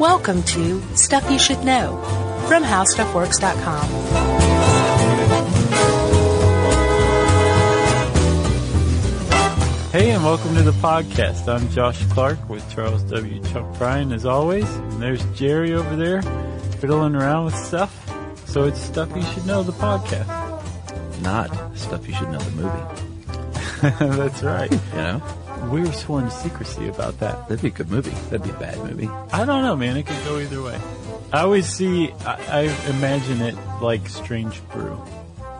Welcome to Stuff You Should Know from HowStuffWorks.com. Hey, and welcome to the podcast. I'm Josh Clark with Charles W. Chuck Bryan, as always. And there's Jerry over there fiddling around with stuff. So it's Stuff You Should Know, the podcast. Not stuff you should know the movie. That's right. You know, We were sworn to secrecy about that. that'd be a good movie. That'd be a bad movie. I don't know, man. It could go either way. I always see, I, I imagine it like Strange Brew.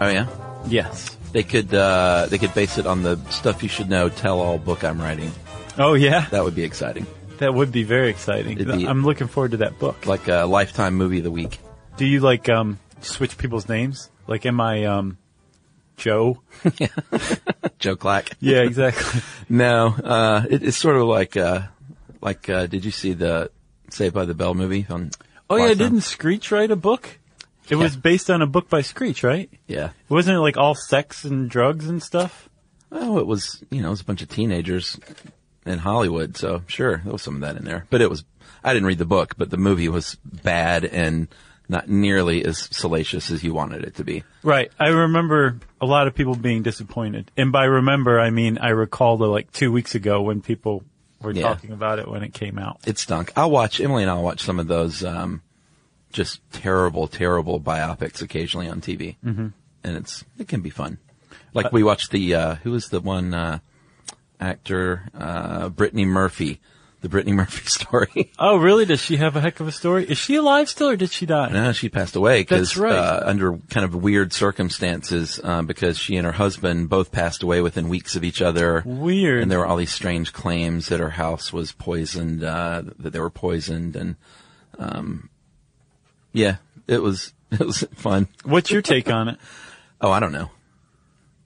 Oh yeah, Yes. they could uh, they could base it on the stuff you should know tell all book I'm writing. Oh, yeah? That would be exciting. That would be very exciting. It'd be- I'm looking forward to that book. Like a lifetime movie of the week. Do you like um switch people's names? Like, am I um Joe? yeah, Joe Clack. Yeah, exactly. No, uh, it, it's sort of like uh, like uh, did you see the Saved by the Bell movie on? oh yeah, didn't Screech write a book? It was based on a book by Screech, right? Yeah. Wasn't it like all sex and drugs and stuff? Oh, it was you know it was a bunch of teenagers in Hollywood, so sure there was some of that in there. But it was I didn't read the book, but the movie was bad and not nearly as salacious as you wanted it to be. Right. I remember a lot of people being disappointed. And by remember, I mean I recall the like two weeks ago when people were Yeah. talking about it when it came out. It stunk. I'll watch Emily and I'll watch some of those um, just terrible, terrible biopics occasionally on TV, mm-hmm. and it's it can be fun. Like we watched the uh, who was the one uh, actor uh, Brittany Murphy, the Brittany Murphy story. Oh, really? Does she have a heck of a story? Is she alive still or did she die? no, she passed away That's right. uh, under kind of weird circumstances um, because she and her husband both passed away within weeks of each other. Weird. And there were all these strange claims that her house was poisoned, uh, that they were poisoned, and um, yeah, it was it was fun. What's your take on it? Oh, I don't know.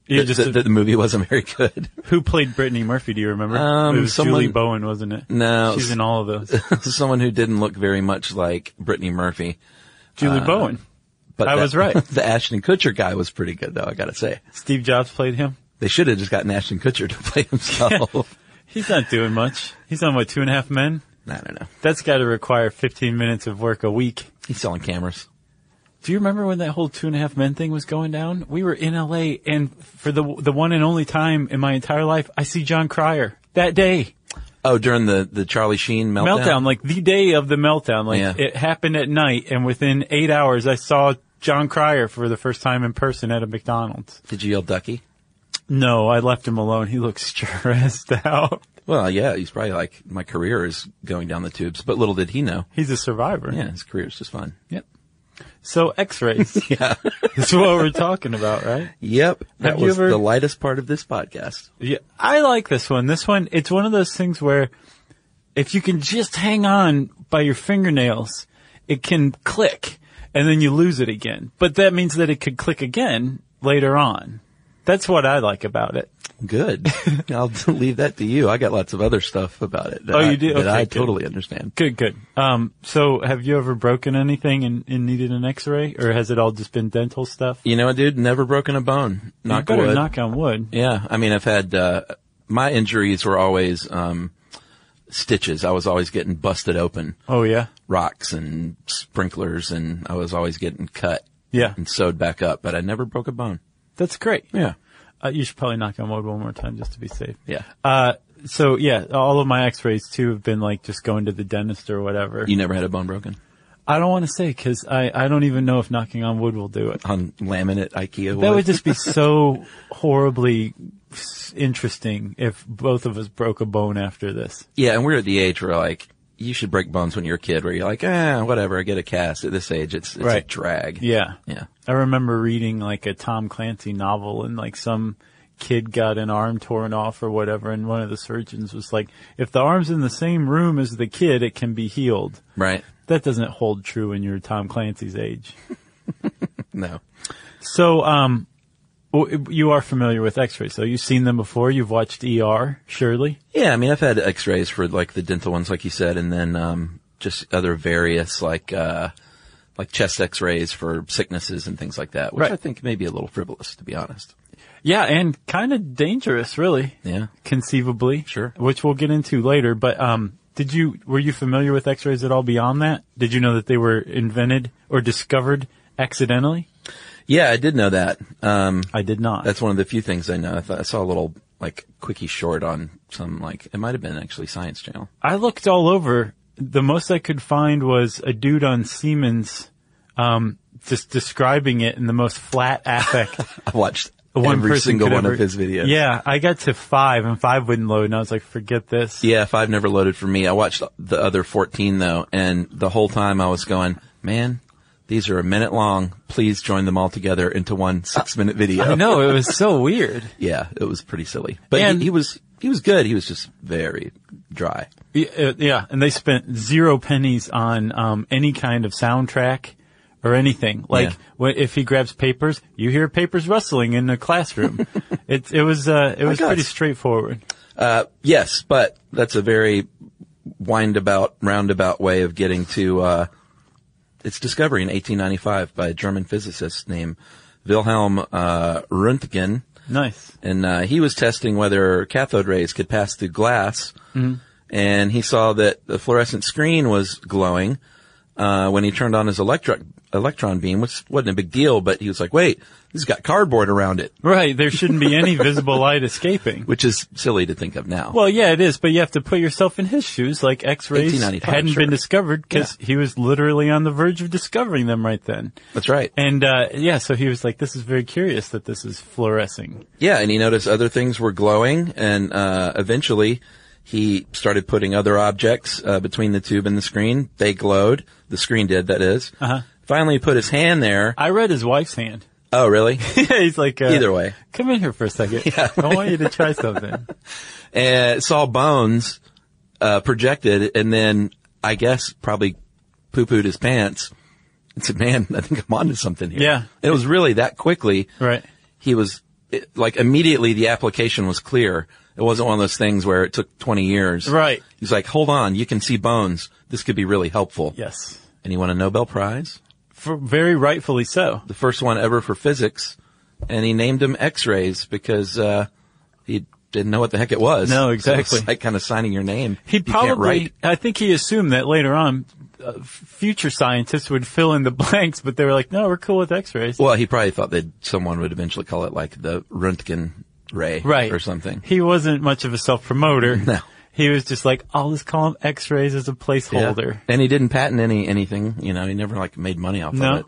The, just that, the movie wasn't very good. who played Brittany Murphy? Do you remember? Um, it was someone- Julie Bowen, wasn't it? No, she's in all of those. Someone who didn't look very much like Brittany Murphy. Julie Uh, Bowen. But I that- was right. The Ashton Kutcher guy was pretty good, though. I gotta say, Steve Jobs played him. they should have just gotten Ashton Kutcher to play himself. He's not doing much. He's on what two and a half men. I don't know. That's got to require 15 minutes of work a week. He's selling cameras. Do you remember when that whole two and a half men thing was going down? We were in LA, and for the the one and only time in my entire life, I see Jon Cryer that day. Oh, during the the Charlie Sheen meltdown. meltdown, like the day of the meltdown. Like Yeah. it happened at night, and within eight hours, I saw Jon Cryer for the first time in person at a McDonald's. Did you yell Ducky? No, I left him alone. He looks stressed out. Well, yeah, he's probably like, my career is going down the tubes, but little did he know. He's a survivor. Yeah, his career's just fine. Yep. So X-rays. Yeah. That's what we're talking about, right? Yep. That Have was ever- the lightest part of this podcast. Yeah, I like this one. This one, it's one of those things where if you can just hang on by your fingernails, it can click and then you lose it again. But that means that it could click again later on. That's what I like about it. Good. I'll leave that to you. I got lots of other stuff about it. That Oh, you I- do? That Okay, I good. totally understand. Good, good. Um, so have you ever broken anything and, and needed an x-ray or has it all just been dental stuff? You know what, dude? Never broken a bone. you Knock better wood. knock on wood. Yeah. I mean, I've had, uh, my injuries were always, um, stitches. I was always getting busted open. Oh yeah. Rocks and sprinklers and I was always getting cut Yeah. and sewed back up, but I never broke a bone. That's great. Yeah. Uh, you should probably knock on wood one more time just to be safe. Yeah. Uh, so yeah, all of my x-rays too have been like just going to the dentist or whatever. You never had a bone broken I don't want to say because I, I don't even know if knocking on wood will do it. on laminate IKEA wood? That would just be so horribly interesting if both of us broke a bone after this. Yeah, and we're at the age where like you should break bones when you're a kid, where you're like, ah, whatever, I get a cast. At this age, it's it's a drag. Yeah. yeah. I remember reading like a Tom Clancy novel and like some kid got an arm torn off or whatever and one of the surgeons was like, if the arm's in the same room as the kid, it can be healed. Right? That doesn't hold true when you're Tom Clancy's age. No. So, um, you are familiar with x-rays, so you've seen them before. You've watched ER, surely. Yeah, I mean, I've had X-rays for like the dental ones, like you said, and then um, just other various like uh, like chest X-rays for sicknesses and things like that, which Right. I think may be a little frivolous, to be honest. Yeah, and kind of dangerous, really. Yeah. Conceivably. Sure. Which we'll get into later, but, um, Did you were you familiar with X-rays at all beyond that? Did you know that they were invented or discovered accidentally? Yeah, I did know that. Um, I did not. that's one of the few things I know. I, thought, I saw a little like quickie short on some like it might have been actually Science Channel. I looked all over. The most I could find was a dude on Siemens, um, just describing it in the most flat affect I watched one every person single one ever- of his videos. Yeah, I got to five and five wouldn't load, and I was like, forget this. Yeah, five never loaded for me. I watched the other 14 though, and the whole time I was going, man, these are a minute long. Please join them all together into one six minute video. I know it was so weird. Yeah, it was pretty silly. But And- he, he was, he was good. He was just very dry. Yeah, uh, and they spent zero pennies on um, any kind of soundtrack or anything. Like Yeah. if he grabs papers, you hear papers rustling in the classroom. it it was uh, it was pretty straightforward. Uh, yes, but that's a very windabout, roundabout way of getting to, uh, its discovery in 1895 by a German physicist named Wilhelm, uh, Röntgen. Nice. and uh, he was testing whether cathode rays could pass through glass, and he saw that the fluorescent screen was glowing uh, when he turned on his electron electron beam, which wasn't a big deal, but he was like, "Wait, this has got cardboard around it," Right, there shouldn't be any visible light escaping. which is silly to think of now. Well, yeah, it is, but you have to put yourself in his shoes. Like X-rays hadn't sure. been discovered because he was literally on the verge of discovering them right then. That's right. And uh, yeah, so he was like, "This is very curious that this is fluorescing." Yeah, and he noticed other things were glowing, and uh, eventually he started putting other objects uh, between the tube and the screen. They glowed. The screen did, that is. Uh-huh. Finally, he put his hand there. I read his wife's hand. Oh, really? Yeah, he's like, uh, Either way. come in here for a second. Yeah. I want you to try something. and saw bones uh, projected, and then I guess probably poo pooed his pants. And said, "Man, I think I'm onto something here." Yeah. It was really that quickly. Right. He was it, like immediately the application was clear. It wasn't one of those things where it took 20 years. Right. He's like, "Hold on, you can see bones. This could be really helpful." Yes. And he won a Nobel Prize, For, very rightfully so. the first one ever for physics, and he named them X-rays because uh, he didn't know what the heck it was. No, So exactly. it's like kind of signing your name. He You probably. I think he assumed that later on, uh, future scientists would fill in the blanks, but they were like, no, we're cool with x-rays. Well, he probably thought that someone would eventually call it like the Röntgen ray right. or something. He wasn't much of a self-promoter. No. He was just like, I'll just call them x-rays as a placeholder. Yeah. And he didn't patent any anything. You know, he never like made money off No. of it.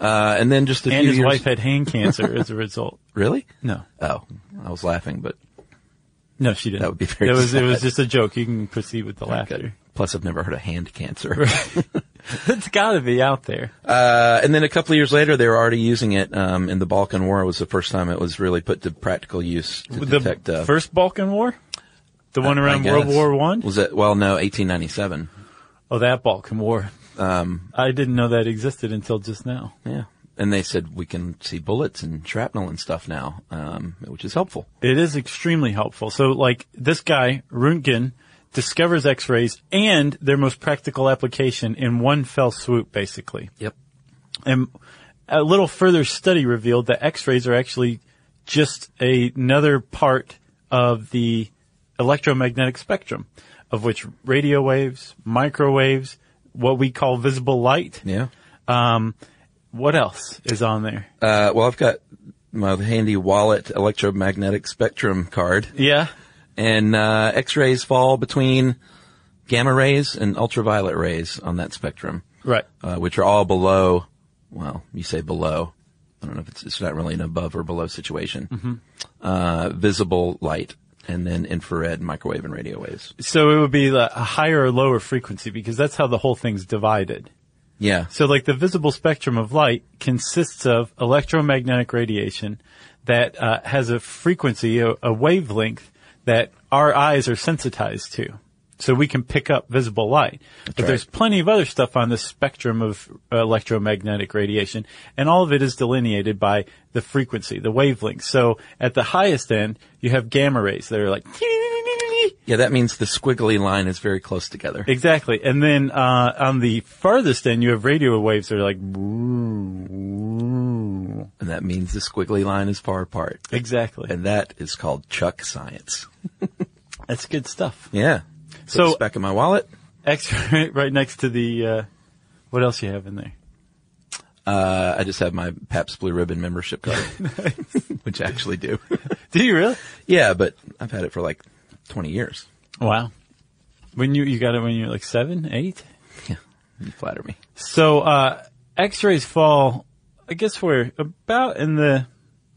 Uh, and then just a And his years. wife had hand cancer as a result. really? No. Oh, I was laughing, but No, she didn't. That would be very It was, it was just a joke. You can proceed with the laughter. Plus, I've never heard of hand cancer. It's gotta be out there. Uh, and then a couple of years later, they were already using it um, in the Balkan War. Was the first time it was really put to practical use to the detect. Uh, first Balkan War? The one I around guess. World War One? Was it? Well, no, 1897. Oh, that Balkan War. Um, I didn't know that existed until just now. yeah. And they said we can see bullets and shrapnel and stuff now, um, which is helpful. It is extremely helpful. So, like, this guy, Röntgen, discovers X-rays and their most practical application in one fell swoop, basically. Yep. And a little further study revealed that X-rays are actually just a- another part of the electromagnetic spectrum, of which radio waves, microwaves, what we call visible light. Yeah. What else is on there? Uh, well, I've got my handy wallet electromagnetic spectrum card, Yeah. and uh, X-rays fall between gamma rays and ultraviolet rays on that spectrum, Right. uh, which are all below. Well, you say below. I don't know if it's it's not really an above or below situation. Uh, visible light, and then infrared, microwave, and radio waves. So it would be a higher or lower frequency because that's how the whole thing's divided. Yeah. So like the visible spectrum of light consists of electromagnetic radiation that uh, has a frequency, a, a wavelength that our eyes are sensitized to. So we can pick up visible light. but right. there's plenty of other stuff on the spectrum of uh, electromagnetic radiation and all of it is delineated by the frequency, the wavelength. So at the highest end, you have gamma rays that are like Yeah, that means the squiggly line is very close together. Exactly. And then uh, on the farthest end, you have radio waves that are like. And that means the squiggly line is far apart. Exactly. And that is called Chuck science. That's good stuff. Yeah. So It's back in my wallet. X-ray right next to the. Uh, what else you have in there? Uh, I just have my Pabst Blue Ribbon membership card, which I actually do. Do you really? yeah, but I've had it for like 20 years. Wow. When you you got it when you were like seven, eight. Yeah, you flatter me. So uh, X-rays fall. I guess we're about in the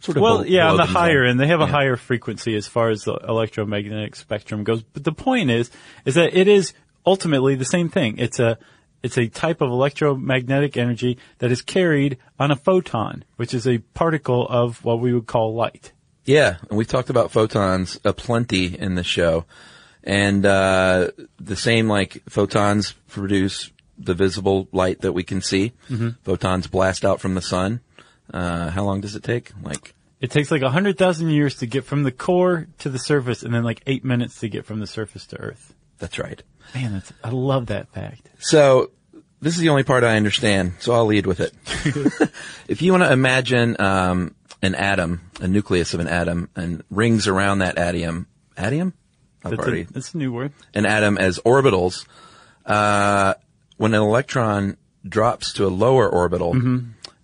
Sort of well, yeah, on the higher end. They have a Yeah. higher frequency as far as the electromagnetic spectrum goes. But the point is, is that it is ultimately the same thing. It's a it's a type of electromagnetic energy that is carried on a photon, which is a particle of what we would call light. Yeah, and we've talked about photons aplenty in the show, and uh, the same like photons produce the visible light that we can see. Mm-hmm. Photons blast out from the sun. Uh, how long does it take? Like It takes like 100,000 years to get from the core to the surface and then like eight minutes to get from the surface to Earth. that's right. Man, that's, I love that fact. So this is the only part I understand, so I'll lead with it. if you want to imagine um, an atom, a nucleus of an atom, and rings around that atom, atom, I've That's already a, that's a new word. an atom as orbitals, uh, when an electron drops to a lower orbital,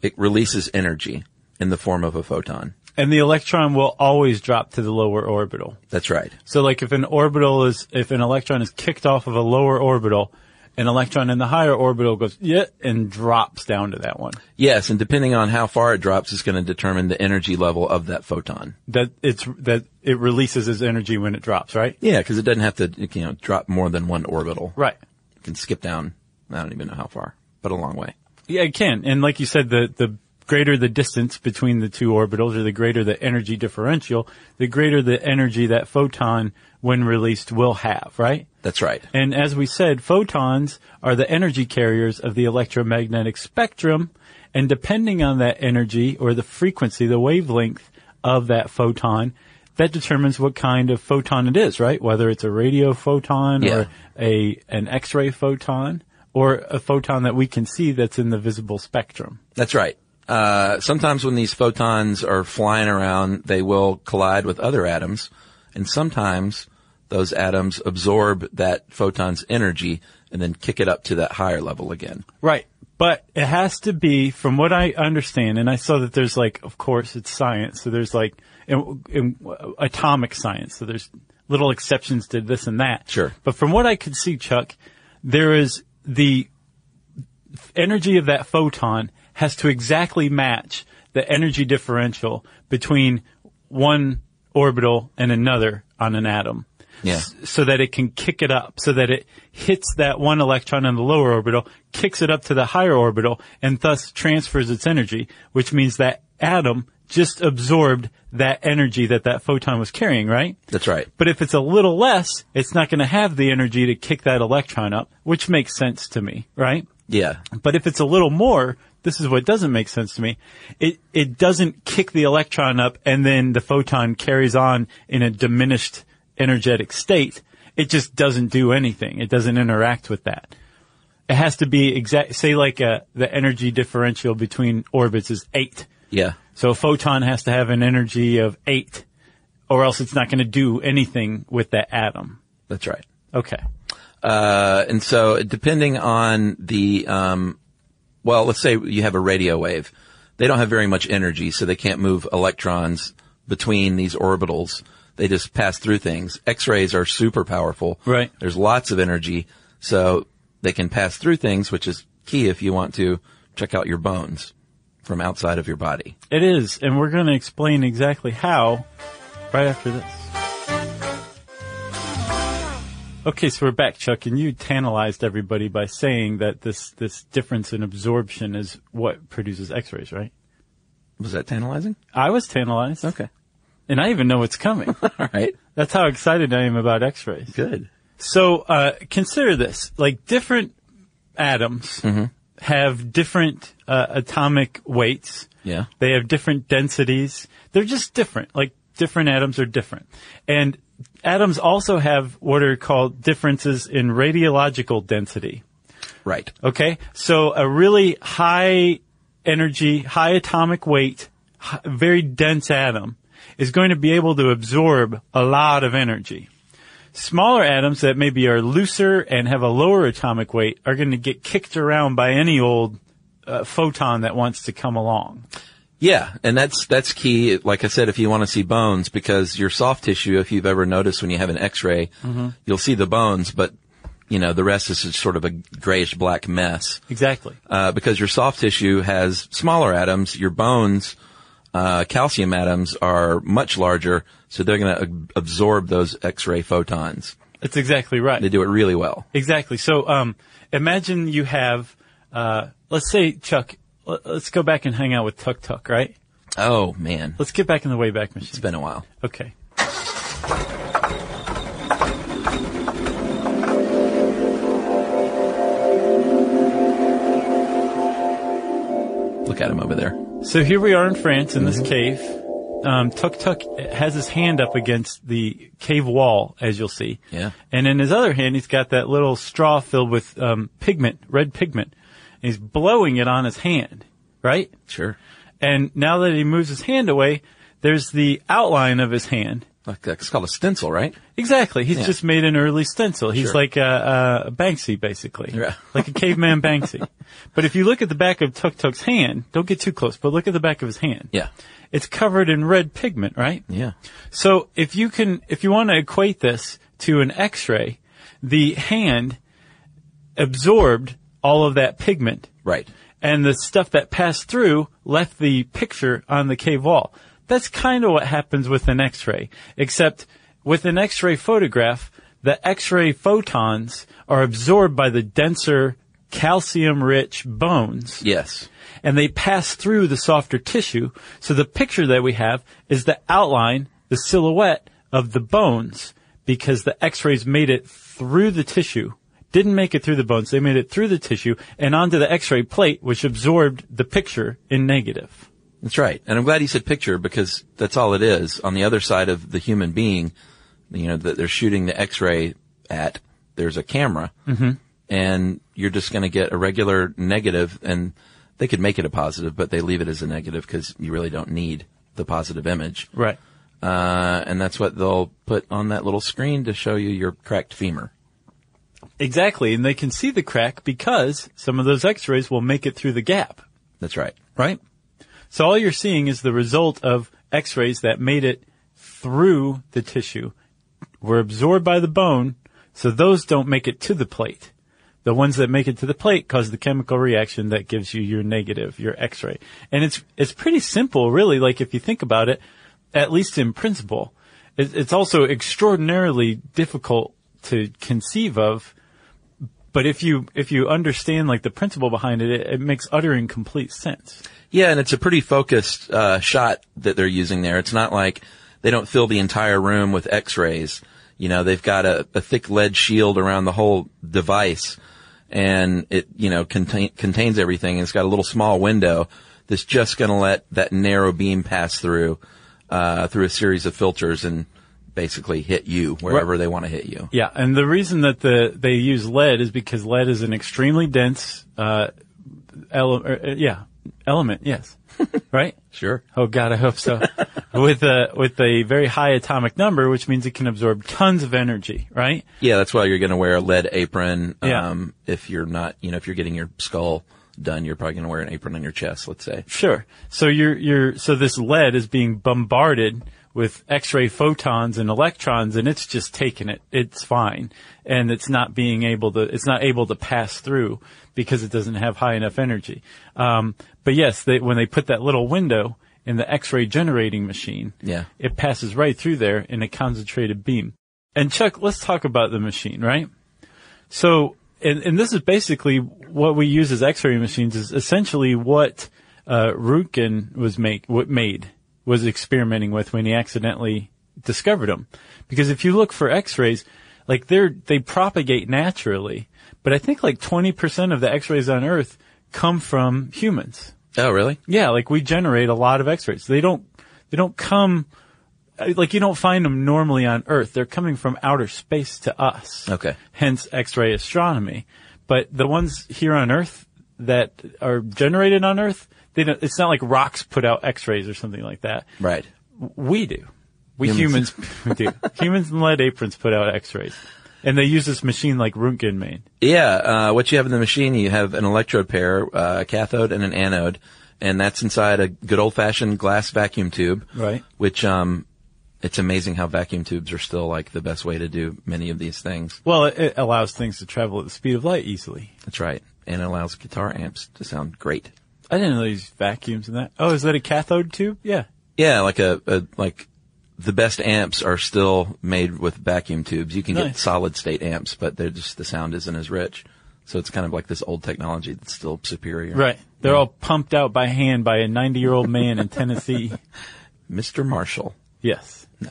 it releases energy in the form of a photon. And the electron will always drop to the lower orbital. That's right. So like if an orbital is, if an electron is kicked off of a lower orbital, an electron in the higher orbital goes, yeah, and drops down to that one. Yes, and depending on how far it drops is going to determine the energy level of that photon. That it's, that it releases its energy when it drops, right? Yeah, because it doesn't have to, you know, drop more than one orbital. Right. It can skip down. I don't even know how far, but a long way. Yeah, it can. And like you said, the, the greater the distance between the two orbitals or the greater the energy differential, the greater the energy that photon when released will have, right? That's right. And as we said, photons are the energy carriers of the electromagnetic spectrum. And depending on that energy or the frequency, the wavelength of that photon, that determines what kind of photon it is, right? Whether it's a radio photon Yeah. or a, an X-ray photon or a photon that we can see that's in the visible spectrum. That's right. Uh, sometimes when these photons are flying around, they will collide with other atoms, and sometimes those atoms absorb that photon's energy and then kick it up to that higher level again. Right. But it has to be, from what I understand, and I saw that there's like, of course, it's science. So there's like in, in, atomic science. So there's little exceptions to this and that. Sure. But from what I could see, Chuck, there is the energy of that photon has to exactly match the energy differential between one orbital and another on an atom Yeah. so that it can kick it up, so that it hits that one electron in the lower orbital, kicks it up to the higher orbital, and thus transfers its energy, which means that atom just absorbed that energy that that photon was carrying, right? That's right. But if it's a little less, it's not going to have the energy to kick that electron up, which makes sense to me, right? Yeah. But if it's a little more, this is what doesn't make sense to me. It it doesn't kick the electron up and then the photon carries on in a diminished energetic state. It just doesn't do anything. It doesn't interact with that. It has to be exact. Say like uh the energy differential between orbits is eight. Yeah. So a photon has to have an energy of eight, or else it's not going to do anything with that atom. That's right. Okay. Uh, and so depending on the, um, well, let's say you have a radio wave. They don't have very much energy, so they can't move electrons between these orbitals. They just pass through things. X-rays are super powerful. Right. There's lots of energy, so they can pass through things, which is key if you want to check out your bones from outside of your body. It is, and we're going to explain exactly how right after this. Okay, so we're back, Chuck, and you tantalized everybody by saying that this, this difference in absorption is what produces X-rays, right? Was that tantalizing? I was tantalized. Okay. And I even know it's coming. All right. That's how excited I am about X-rays. Good. So, uh, consider this. Like different atoms have different, uh, atomic weights. Yeah. They have different densities. They're just different. Like different atoms are different. And atoms also have what are called differences in radiological density. Right. Okay? So a really high energy, high atomic weight, very dense atom is going to be able to absorb a lot of energy. Smaller atoms that maybe are looser and have a lower atomic weight are going to get kicked around by any old uh, photon that wants to come along. Yeah, and that's that's key. Like I said, if you want to see bones, because your soft tissue, if you've ever noticed when you have an X-ray, you'll see the bones, but you know the rest is just sort of a grayish black mess. Exactly. Uh, because your soft tissue has smaller atoms, your bones, uh, calcium atoms are much larger, so they're going to absorb those X-ray photons. That's exactly right. They do it really well. Exactly. So, um, imagine you have, uh, let's say, Chuck, let's go back and hang out with Tuk Tuk, right? Oh man, Let's get back in the Wayback Machine. It's been a while. Okay. Look at him over there. So here we are in France in this cave. Um, Tuk Tuk has his hand up against the cave wall, as you'll see. Yeah. And in his other hand, he's got that little straw filled with um, pigment, red pigment. He's blowing it on his hand, right? Sure. And now that he moves his hand away, there's the outline of his hand. Like it's called a stencil, right? Exactly. He's Yeah. just made an early stencil. He's Sure. like a, a Banksy, basically. Yeah. Like a caveman Banksy. But if you look at the back of Tuk Tuk's hand, don't get too close, but look at the back of his hand. Yeah. It's covered in red pigment, right? Yeah. So if you can, if you want to equate this to an X-ray, the hand absorbed all of that pigment Right. and the stuff that passed through left the picture on the cave wall. That's kind of what happens with an X-ray, except with an X-ray photograph, the X-ray photons are absorbed by the denser calcium-rich bones Yes. and they pass through the softer tissue. So the picture that we have is the outline, the silhouette of the bones because the x-rays made it through the tissue. Didn't make it through the bones. They made it through the tissue and onto the x-ray plate, which absorbed the picture in negative. That's right. And I'm glad you said picture because that's all it is. On the other side of the human being, you know, that they're shooting the x-ray at, there's a camera. Mm-hmm. And you're just going to get a regular negative and they could make it a positive, but they leave it as a negative because you really don't need the positive image. Right. Uh, and that's what they'll put on that little screen to show you your cracked femur. Exactly. And they can see the crack because some of those x-rays will make it through the gap. That's right. Right? So all you're seeing is the result of x-rays that made it through the tissue, were absorbed by the bone, so those don't make it to the plate. The ones that make it to the plate cause the chemical reaction that gives you your negative, your x-ray. And it's, it's pretty simple, really, like if you think about it, at least in principle. It, it's also extraordinarily difficult to conceive of, but if you, if you understand like the principle behind it, it, it makes utter and complete sense. Yeah, and it's a pretty focused uh, shot that they're using there. It's not like they don't fill the entire room with X-rays. You know, they've got a, a thick lead shield around the whole device, and it you know contain, contains everything. And it's got a little small window that's just going to let that narrow beam pass through uh, through a series of filters and basically hit you wherever they want to hit you. Yeah, and the reason that the they use lead is because lead is an extremely dense uh, ele- er, uh, yeah element. Yes, right. Sure. Oh God, I hope so. with a with a very high atomic number, which means it can absorb tons of energy. Right. Yeah, that's why you're going to wear a lead apron. Yeah. Um, if you're not, you know, if you're getting your skull done, you're probably going to wear an apron on your chest, let's say. Sure. So you're you're so this lead is being bombarded with X-ray photons and electrons, and it's just taking it. It's fine, and it's not being able to. It's not able to pass through because it doesn't have high enough energy. Um, but yes, they, when they put that little window in the X-ray generating machine, Yeah. it passes right through there in a concentrated beam. And Chuck, let's talk about the machine, right? So, and, and this is basically what we use as X-ray machines is essentially what uh, Röntgen was make what made was experimenting with when he accidentally discovered them. Because if you look for X-rays, like they're they propagate naturally, but I think like twenty percent of the X-rays on Earth come from humans. Oh, really? Yeah, like we generate a lot of X-rays. They don't, they don't come, uh, like you don't find them normally on Earth. They're coming from outer space to us. Okay. Hence X-ray astronomy. But the ones here on Earth that are generated on Earth, they don't, it's not like rocks put out X-rays or something like that. Right. We do. We Humans. humans, do. humans in lead aprons put out X-rays, and they use this machine like Röntgen made. Yeah, uh, what you have in the machine, you have an electrode pair, uh, a cathode and an anode, and that's inside a good old fashioned glass vacuum tube. Right. Which, um, it's amazing how vacuum tubes are still like the best way to do many of these things. Well, it, it allows things to travel at the speed of light easily. That's right. And it allows guitar amps to sound great. I didn't know these vacuums in that. Oh, is that a cathode tube? Yeah. Yeah, like a, a like the best amps are still made with vacuum tubes. You can get solid state amps, but they're just the sound isn't as rich. So it's kind of like this old technology that's still superior. Right. They're all pumped out by hand by a 90 year old man in Tennessee. Mr. Marshall. Yes. No.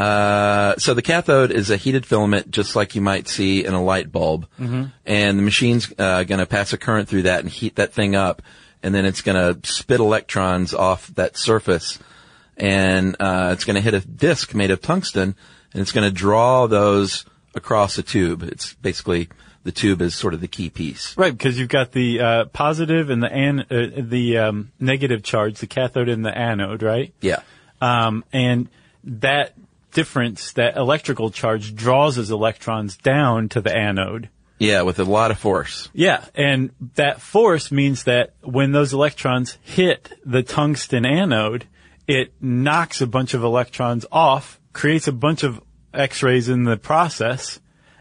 Uh, so the cathode is a heated filament, just like you might see in a light bulb, Mm-hmm. and the machine's uh, going to pass a current through that and heat that thing up, and then it's going to spit electrons off that surface, and uh, it's going to hit a disc made of tungsten, and it's going to draw those across a tube. It's basically the tube is sort of the key piece. Right, because you've got the uh, positive and the an- uh, the um, negative charge, the cathode and the anode, right? Yeah. Um, and that difference, that electrical charge, draws those electrons down to the anode. Yeah, with a lot of force. Yeah, and that force means that when those electrons hit the tungsten anode, it knocks a bunch of electrons off, creates a bunch of X-rays in the process,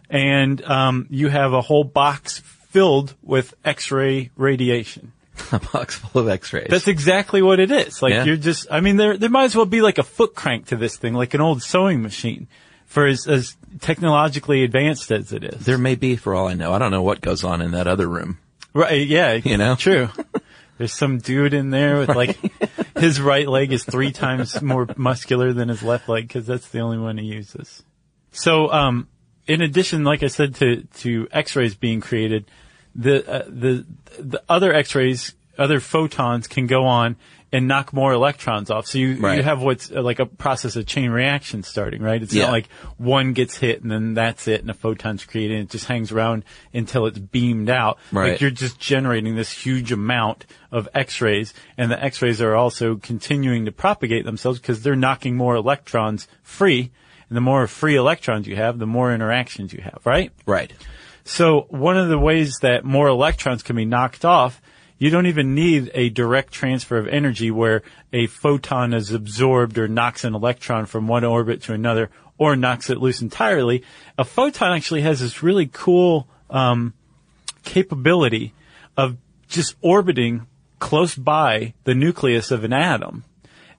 and um, you have a whole box filled with X-ray radiation. A box full of X-rays. That's exactly what it is. Like Yeah. you're just, I mean, there, there might as well be like a foot crank to this thing, like an old sewing machine for as, as technologically advanced as it is. there may be, for all I know. I don't know what goes on in that other room. Right, yeah. You know? True. There's some dude in there with like, his right leg is three times more muscular than his left leg because that's the only one he uses. So, um, in addition, like I said, to, to x-rays being created, the, uh, the, the other x-rays, other photons can go on and knock more electrons off. So you, Right. you have what's uh, like a process of chain reaction starting, right? It's Yeah. not like one gets hit and then that's it and a photon's created and it just hangs around until it's beamed out. Right. Like you're just generating this huge amount of x-rays and the x-rays are also continuing to propagate themselves because they're knocking more electrons free. And the more free electrons you have, the more interactions you have, right? Right. So one of the ways that more electrons can be knocked off, you don't even need a direct transfer of energy where a photon is absorbed or knocks an electron from one orbit to another or knocks it loose entirely. A photon actually has this really cool um, capability of just orbiting close by the nucleus of an atom.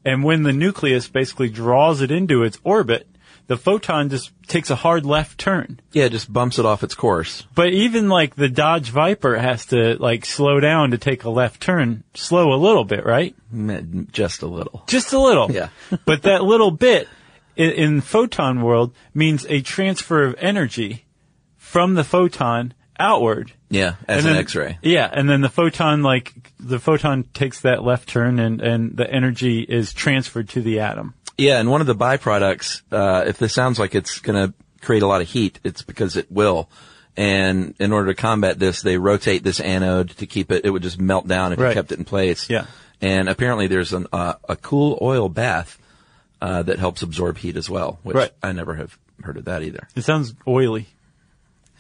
And when the nucleus basically draws it into its orbit, the photon just takes a hard left turn. Yeah, it just bumps it off its course. But even like the Dodge Viper has to like slow down to take a left turn, slow a little bit, right? Just a little. Just a little. Yeah. but that little bit in, in photon world means a transfer of energy from the photon outward. Yeah, as And an then- X-ray. Yeah, and then the photon like the photon takes that left turn and and the energy is transferred to the atom. Yeah, and one of the byproducts, uh, if this sounds like it's going to create a lot of heat, it's because it will. And in order to combat this, they rotate this anode to keep it. It would just melt down if Right. you kept it in place. Yeah. And apparently, there's an, uh, a cool oil bath uh, that helps absorb heat as well, which Right. I never have heard of that either. It sounds oily.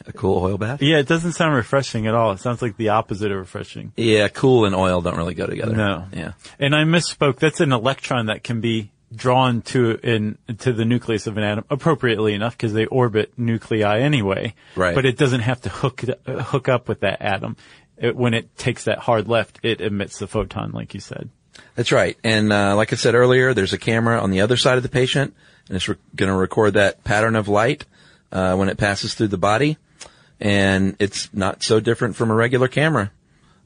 A cool oil bath. Yeah, it doesn't sound refreshing at all. It sounds like the opposite of refreshing. Yeah, cool and oil don't really go together. No. Yeah. And I misspoke. That's an electron that can be drawn to in to the nucleus of an atom appropriately enough because they orbit nuclei anyway. Right. But it doesn't have to hook hook up with that atom. It, when it takes that hard left, it emits the photon, like you said. That's right. And uh, like I said earlier, there's a camera on the other side of the patient, and it's re- going to record that pattern of light uh, when it passes through the body. And it's not so different from a regular camera.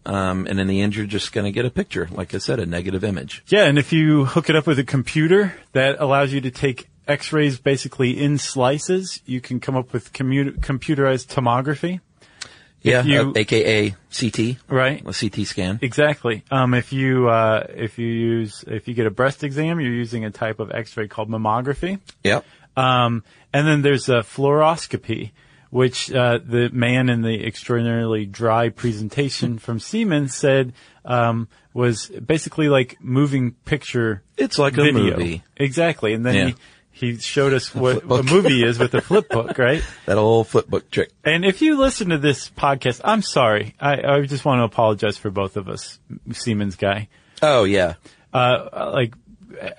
Um, and in the end, you're just going to get a picture, like I said, a negative image. Yeah, and if you hook it up with a computer, that allows you to take X-rays basically in slices. You can come up with commu- computerized tomography. Yeah, you- uh, aka CT, Right. a CT scan. Exactly. Um, if you uh, if you use if you get a breast exam, you're using a type of X-ray called mammography. Yep. Um, and then there's a fluoroscopy, which uh, the man in the extraordinarily dry presentation from Siemens said um, was basically like moving picture. It's like a movie. exactly. And then Yeah. he he showed us what book. a movie is with a flip book, right? That old flip book trick. And if you listen to this podcast, I'm sorry. I, I just want to apologize for both of us, Siemens guy. Oh yeah, Uh, like,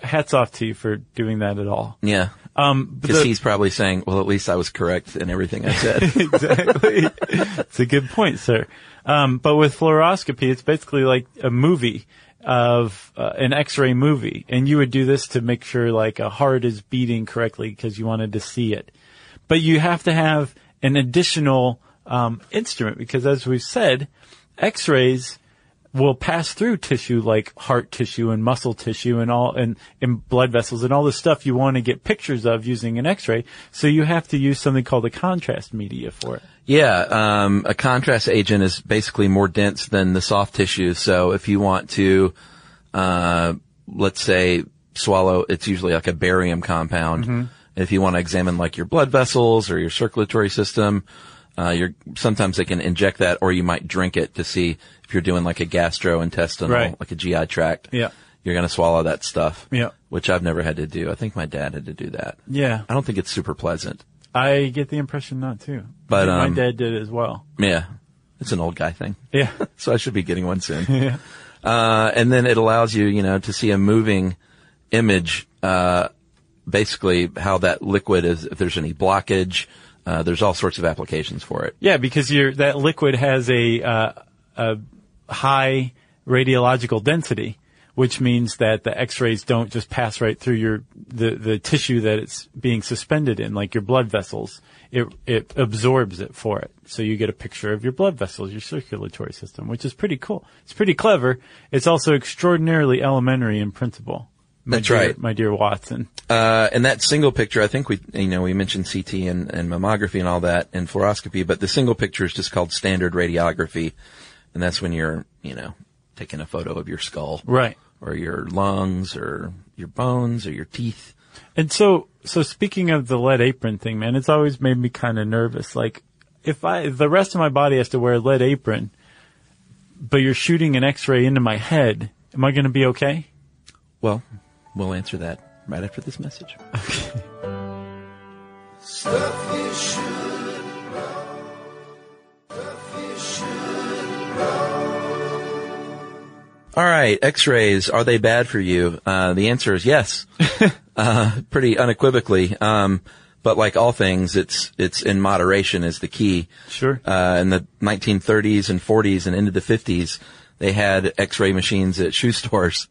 hats off to you for doing that at all. yeah. Um, Because he's probably saying, "Well, at least I was correct in everything I said." exactly. it's a good point, sir. Um, but with fluoroscopy, it's basically like a movie of uh, an X-ray movie, and you would do this to make sure like a heart is beating correctly because you wanted to see it. But you have to have an additional um, instrument because, as we've said, X-rays will pass through tissue like heart tissue and muscle tissue and all and, and blood vessels and all the stuff you want to get pictures of using an x-ray. So you have to use something called a contrast media for it. Yeah, um, a contrast agent is basically more dense than the soft tissue. So if you want to, uh, let's say swallow, it's usually like a barium compound. If you want to examine like your blood vessels or your circulatory system, uh, you're, sometimes they can inject that or you might drink it to see if you're doing like a gastrointestinal, Right. like a GI tract. Yeah. You're going to swallow that stuff. Yeah. Which I've never had to do. I think my dad had to do that. Yeah. I don't think it's super pleasant. I get the impression not too. But, my um, dad did it as well. Yeah. It's an old guy thing. Yeah. So I should be getting one soon. yeah. Uh, and then it allows you, you know, to see a moving image, uh, basically how that liquid is, if there's any blockage, uh, there's all sorts of applications for it. Yeah, because that liquid has a, uh, a high radiological density, which means that the X-rays don't just pass right through your the the tissue that it's being suspended in, like your blood vessels. It it absorbs it for it, so you get a picture of your blood vessels, your circulatory system, which is pretty cool. It's pretty clever. It's also extraordinarily elementary in principle. My That's dear- right. my dear Watson. Uh, and that single picture, I think we, you know, we mentioned CT and, and mammography and all that and fluoroscopy, but the single picture is just called standard radiography. And that's when you're, you know, taking a photo of your skull. Right. Or your lungs or your bones or your teeth. And so, so speaking of the lead apron thing, man, it's always made me kind of nervous. Like, if I, if the rest of my body has to wear a lead apron, but you're shooting an x-ray into my head, am I going to be okay? Well, we'll answer that right after this message. Stuff you should know. Stuff you. All right, X-rays are they bad for you? Uh, the answer is yes, uh, pretty unequivocally. Um, but like all things, it's it's in moderation is the key. Sure. Uh, in the 1930s and 40s and into the 50s, they had X-ray machines at shoe stores.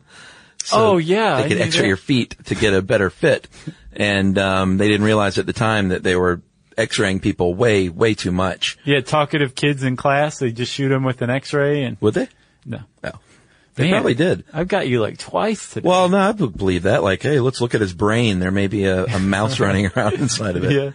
So Oh, yeah, they could X-ray that. your feet to get a better fit, and um, they didn't realize at the time that they were X-raying people way way too much. Yeah, talkative kids in class, they just shoot them with an x-ray and, Would they? no. No, they Man, probably did. I've got you like twice today. Well, no, I believe that. Like, hey, let's look at his brain. There may be a, a mouse running around inside of it. yeah.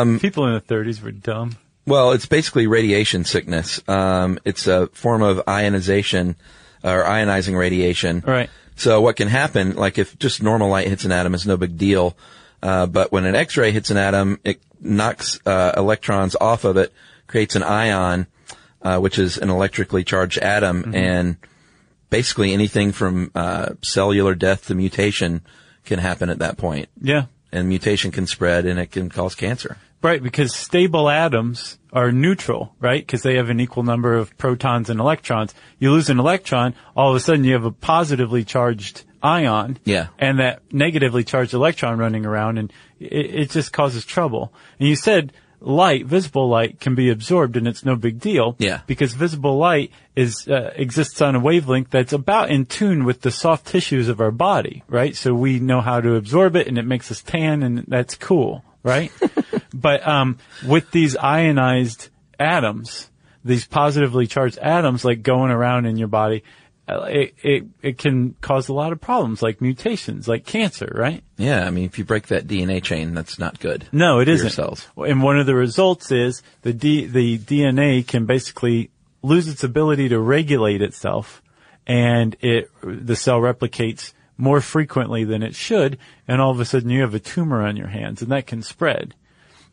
Um, People in the 30s were dumb. Well, it's basically radiation sickness. Um, it's a form of ionization or ionizing radiation. Right. So what can happen, like if just normal light hits an atom, it's no big deal. Uh, but when an X-ray hits an atom, it knocks uh, electrons off of it, creates an ion, uh, which is an electrically charged atom, and basically anything from uh, cellular death to mutation can happen at that point. Yeah. And mutation can spread, and it can cause cancer. Right, because stable atoms are neutral, right? Because they have an equal number of protons and electrons. You lose an electron, all of a sudden you have a positively charged ion. Yeah. And that negatively charged electron running around and it, it just causes trouble. And you said light, visible light can be absorbed and it's no big deal. Yeah. Because visible light is, uh, exists on a wavelength that's about in tune with the soft tissues of our body, right? So we know how to absorb it and it makes us tan and that's cool, right? but, um, with these ionized atoms, these positively charged atoms like going around in your body, uh, it, it, it can cause a lot of problems like mutations, like cancer, right? Yeah, I mean, if you break that DNA chain, that's not good. No, it isn't. cells. And one of the results is the D, the DNA can basically lose its ability to regulate itself and it, the cell replicates more frequently than it should. And all of a sudden you have a tumor on your hands and that can spread.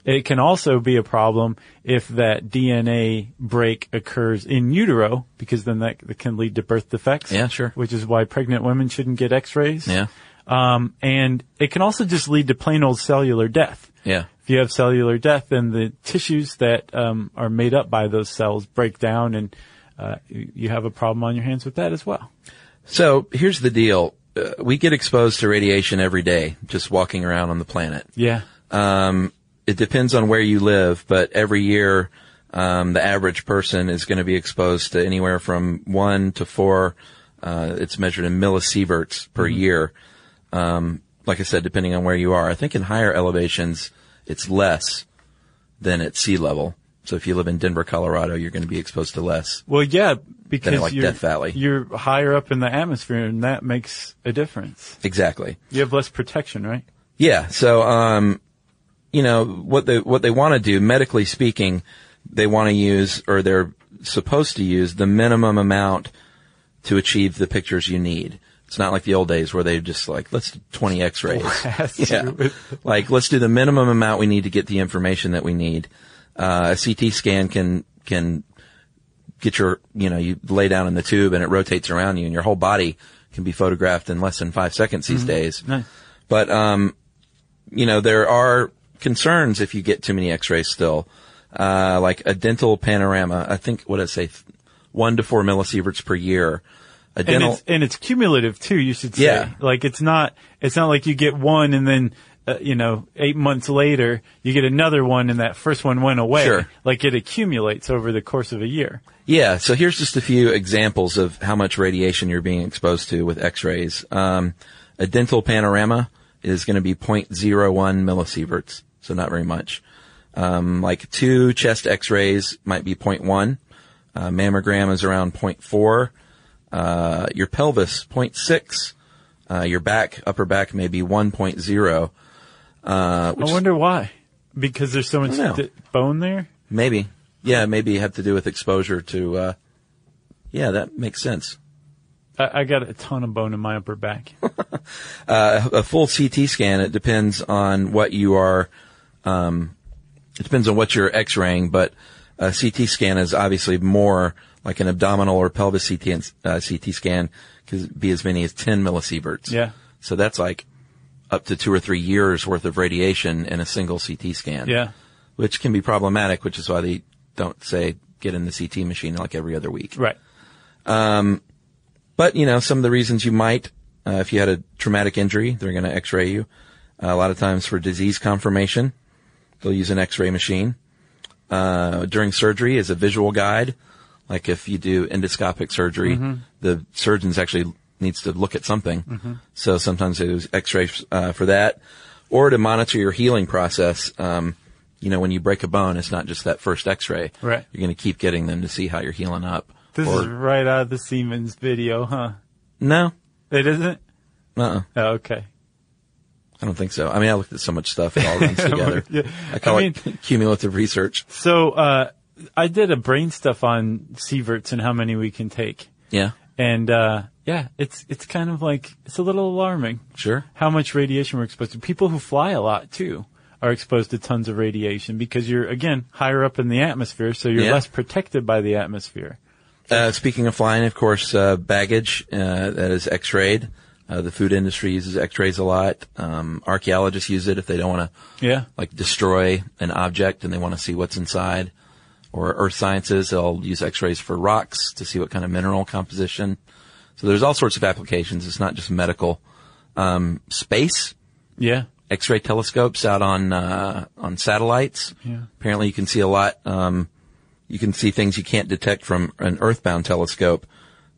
It can also be a problem if that DNA break occurs in utero, because then that, can lead to birth defects. Yeah, sure. Which is why pregnant women shouldn't get x-rays. Yeah. Um, and it can also just lead to plain old cellular death. Yeah. If you have cellular death, then the tissues that um, are made up by those cells break down, and uh, you have a problem on your hands with that as well. So here's the deal. Uh, we get exposed to radiation every day just walking around on the planet. Yeah. Um, it depends on where you live, but every year, um, the average person is going to be exposed to anywhere from one to four. Uh, it's measured in millisieverts per year. Um, like I said, depending on where you are, I think in higher elevations, it's less than at sea level. So if you live in Denver, Colorado, you're going to be exposed to less. Well, yeah, because like you're, Death Valley. you're higher up in the atmosphere, and that makes a difference. Exactly. You have less protection, right? Yeah. So, um, you know, what they, what they want to do, medically speaking, they want to use, or they're supposed to use the minimum amount to achieve the pictures you need. It's not like the old days where they just like, let's do 20 x-rays. Yeah. like, let's do the minimum amount we need to get the information that we need. Uh, a CT scan can, can get your, you know, you lay down in the tube and it rotates around you and your whole body can be photographed in less than five seconds these days. Nice. But, um, you know, there are concerns if you get too many x-rays still. Uh, like a dental panorama, I think, what did I say? One to four millisieverts per year. A And dental, it's, and it's cumulative too, you should say. Yeah. Like it's not, it's not like you get one and then, uh, you know, eight months later, you get another one and that first one went away. Sure. Like it accumulates over the course of a year. Yeah, so here's just a few examples of how much radiation you're being exposed to with x-rays. Um, a dental panorama is going to be 0.01 millisieverts, so not very much. Um, like two chest x-rays might be 0.1. Uh, mammogram is around 0.4. Uh, your pelvis, 0.6. Uh, your back, upper back may be 1.0. Uh, I wonder why. Because there's so much know. bone there? maybe, yeah, maybe have to do with exposure to, uh, yeah, that makes sense. I, I got a ton of bone in my upper back. Uh, a full CT scan, it depends on what you are, um, it depends on what you're x-raying, but a CT scan is obviously more like an abdominal or pelvis CT, uh, CT scan could be as many as 10 millisieverts. Yeah. So that's like up to two or three years worth of radiation in a single CT scan. Yeah. Which can be problematic, which is why they don't say get in the CT machine like every other week. Right. But, you know, some of the reasons you might, uh, if you had a traumatic injury, they're going to x-ray you. Uh, a lot of times for disease confirmation, they'll use an x-ray machine. Uh, during surgery as a visual guide, like if you do endoscopic surgery, the surgeons actually needs to look at something. So sometimes they use x-rays, uh, for that. Or to monitor your healing process. Um, you know, when you break a bone, it's not just that first x-ray. Right. You're going to keep getting them to see how you're healing up. This Or- is right out of the Siemens video, huh? no, It isn't? uh-uh. Oh, okay. I don't think so. I mean, I looked at so much stuff; it all runs together. Yeah. I call I it cumulative research. So, uh, I did a brain stuff on sieverts and how many we can take. Yeah, And, uh, yeah, it's, it's kind of like, it's a little alarming sure. how much radiation we're exposed to. People who fly a lot too are exposed to tons of radiation because you're, again, higher up in the atmosphere, so you're Yeah. less protected by the atmosphere. Uh, speaking of flying, of course, uh, baggage uh, that is X-rayed. Uh, the food industry uses X-rays a lot. Um, archaeologists use it if they don't want to Yeah. like destroy an object and they want to see what's inside. Or earth sciences, they'll use X-rays for rocks to see what kind of mineral composition. So there's all sorts of applications. It's not just medical. Um, space, Yeah. X-ray telescopes out on uh, on satellites. Yeah. Apparently, you can see a lot. Um, you can see things you can't detect from an Earthbound telescope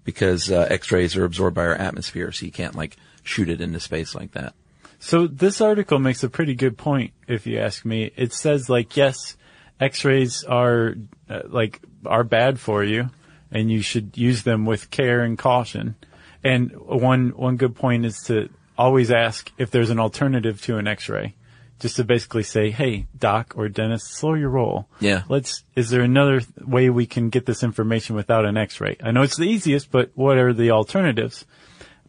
because uh, X-rays are absorbed by our atmosphere, so you can't like shoot it into space like that. So this article makes a pretty good point, if you ask me. It says like, yes, X-rays are uh, like are bad for you, and you should use them with care and caution. And one one good point is to always ask if there's an alternative to an X-ray, just to basically say, "Hey, doc or dentist, slow your roll. Yeah. let's. Is there another way we can get this information without an X-ray? I know it's the easiest, but what are the alternatives?"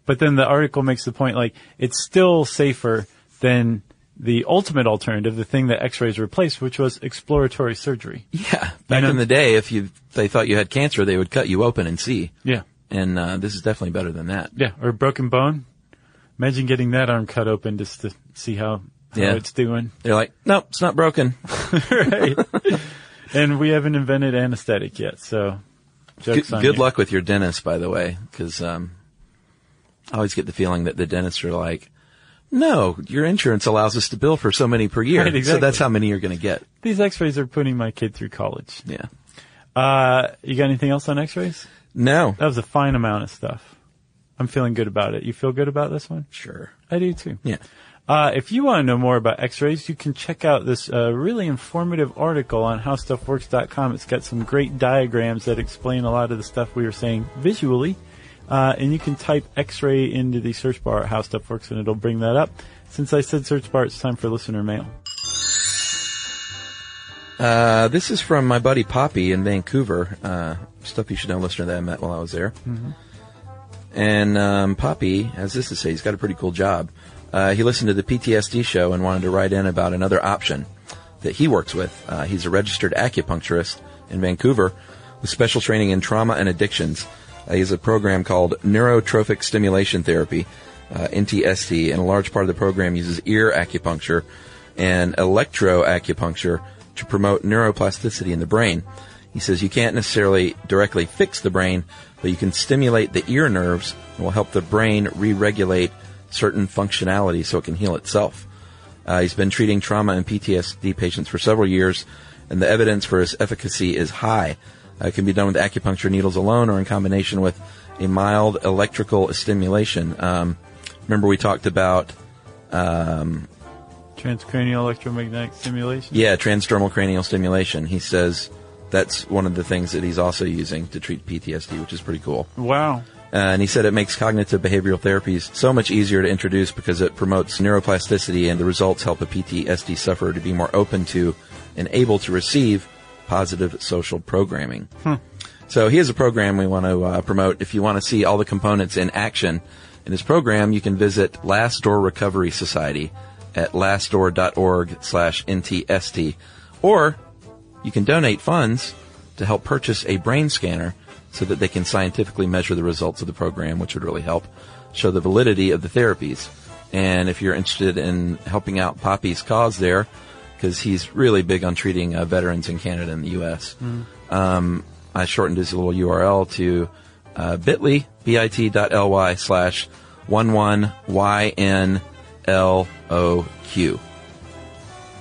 But then the article makes the point like it's still safer than the ultimate alternative, the thing that X-rays replaced, which was exploratory surgery. Yeah. Back in the day, if you they thought you had cancer, they would cut you open and see. Yeah. And uh, this is definitely better than that. Yeah, or a broken bone. Imagine getting that arm cut open just to see how, how Yeah. it's doing. They're like, nope, it's not broken. right. and we haven't invented anesthetic yet, so Good, jokes on good you. luck with your dentist, by the way, because um, I always get the feeling that the dentists are like, no, your insurance allows us to bill for so many per year, Right, so that's how many you're going to get. These X-rays are putting my kid through college. Yeah. Uh, you got anything else on X-rays? No. That was a fine amount of stuff. I'm feeling good about it. You feel good about this one? Sure. I do too. Yeah. Uh, if you want to know more about X-rays, you can check out this uh, really informative article on HowStuffWorks.com. It's got some great diagrams that explain a lot of the stuff we were saying visually, uh, and you can type X-ray into the search bar at HowStuffWorks, and it'll bring that up. Since I said search bar, it's time for listener mail. Uh, this is from my buddy Poppi in Vancouver. Uh, stuff you should know, listener that I met while I was there. And um, Poppi has this to say. He's got a pretty cool job. Uh, he listened to the PTSD show and wanted to write in about another option that he works with. Uh, he's a registered acupuncturist in Vancouver with special training in trauma and addictions. Uh, he has a program called Neurotrophic Stimulation Therapy, uh, NTST, and a large part of the program uses ear acupuncture and electroacupuncture to promote neuroplasticity in the brain. He says you can't necessarily directly fix the brain, but you can stimulate the ear nerves and will help the brain re-regulate certain functionality so it can heal itself. Uh, he's been treating trauma and PTSD patients for several years, and the evidence for his efficacy is high. It can be done with acupuncture needles alone or in combination with a mild electrical stimulation. Um, remember we talked about Transcranial electromagnetic stimulation. Yeah, transdermal cranial stimulation. He says that's one of the things that he's also using to treat PTSD, which is pretty cool. Wow. Uh, and he said it makes cognitive behavioral therapies so much easier to introduce because it promotes neuroplasticity and the results help a PTSD sufferer to be more open to and able to receive positive social programming. So he has a program we want to uh, promote. If you want to see all the components in action in his program, you can visit Last Door Recovery Society at lastdoor.org slash NTST. Or you can donate funds to help purchase a brain scanner so that they can scientifically measure the results of the program, which would really help show the validity of the therapies. And if you're interested in helping out Poppi's cause there, because he's really big on treating uh, veterans in Canada and the U.S., um, I shortened his little URL to uh, bit.ly, bit.ly slash 11YNLOQ.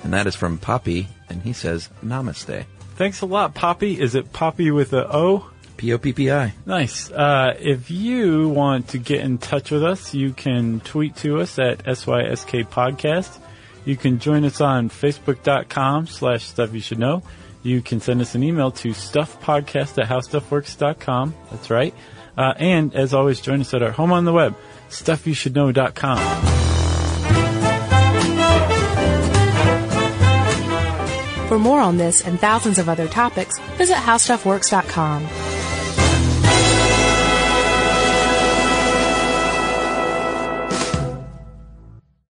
And that is from Poppi, and he says, Namaste. Thanks a lot, Poppi. Is it Poppi with a O? P-O-P-P-I. Nice. Uh, if you want to get in touch with us, you can tweet to us at SYSK Podcast. You can join us on Facebook.com slash Stuff You Should Know. You can send us an email to stuffpodcast at howstuffworks.com. That's right. Uh, and as always, join us at our home on the web, stuffyoushouldknow.com. For more on this and thousands of other topics, visit howstuffworks.com.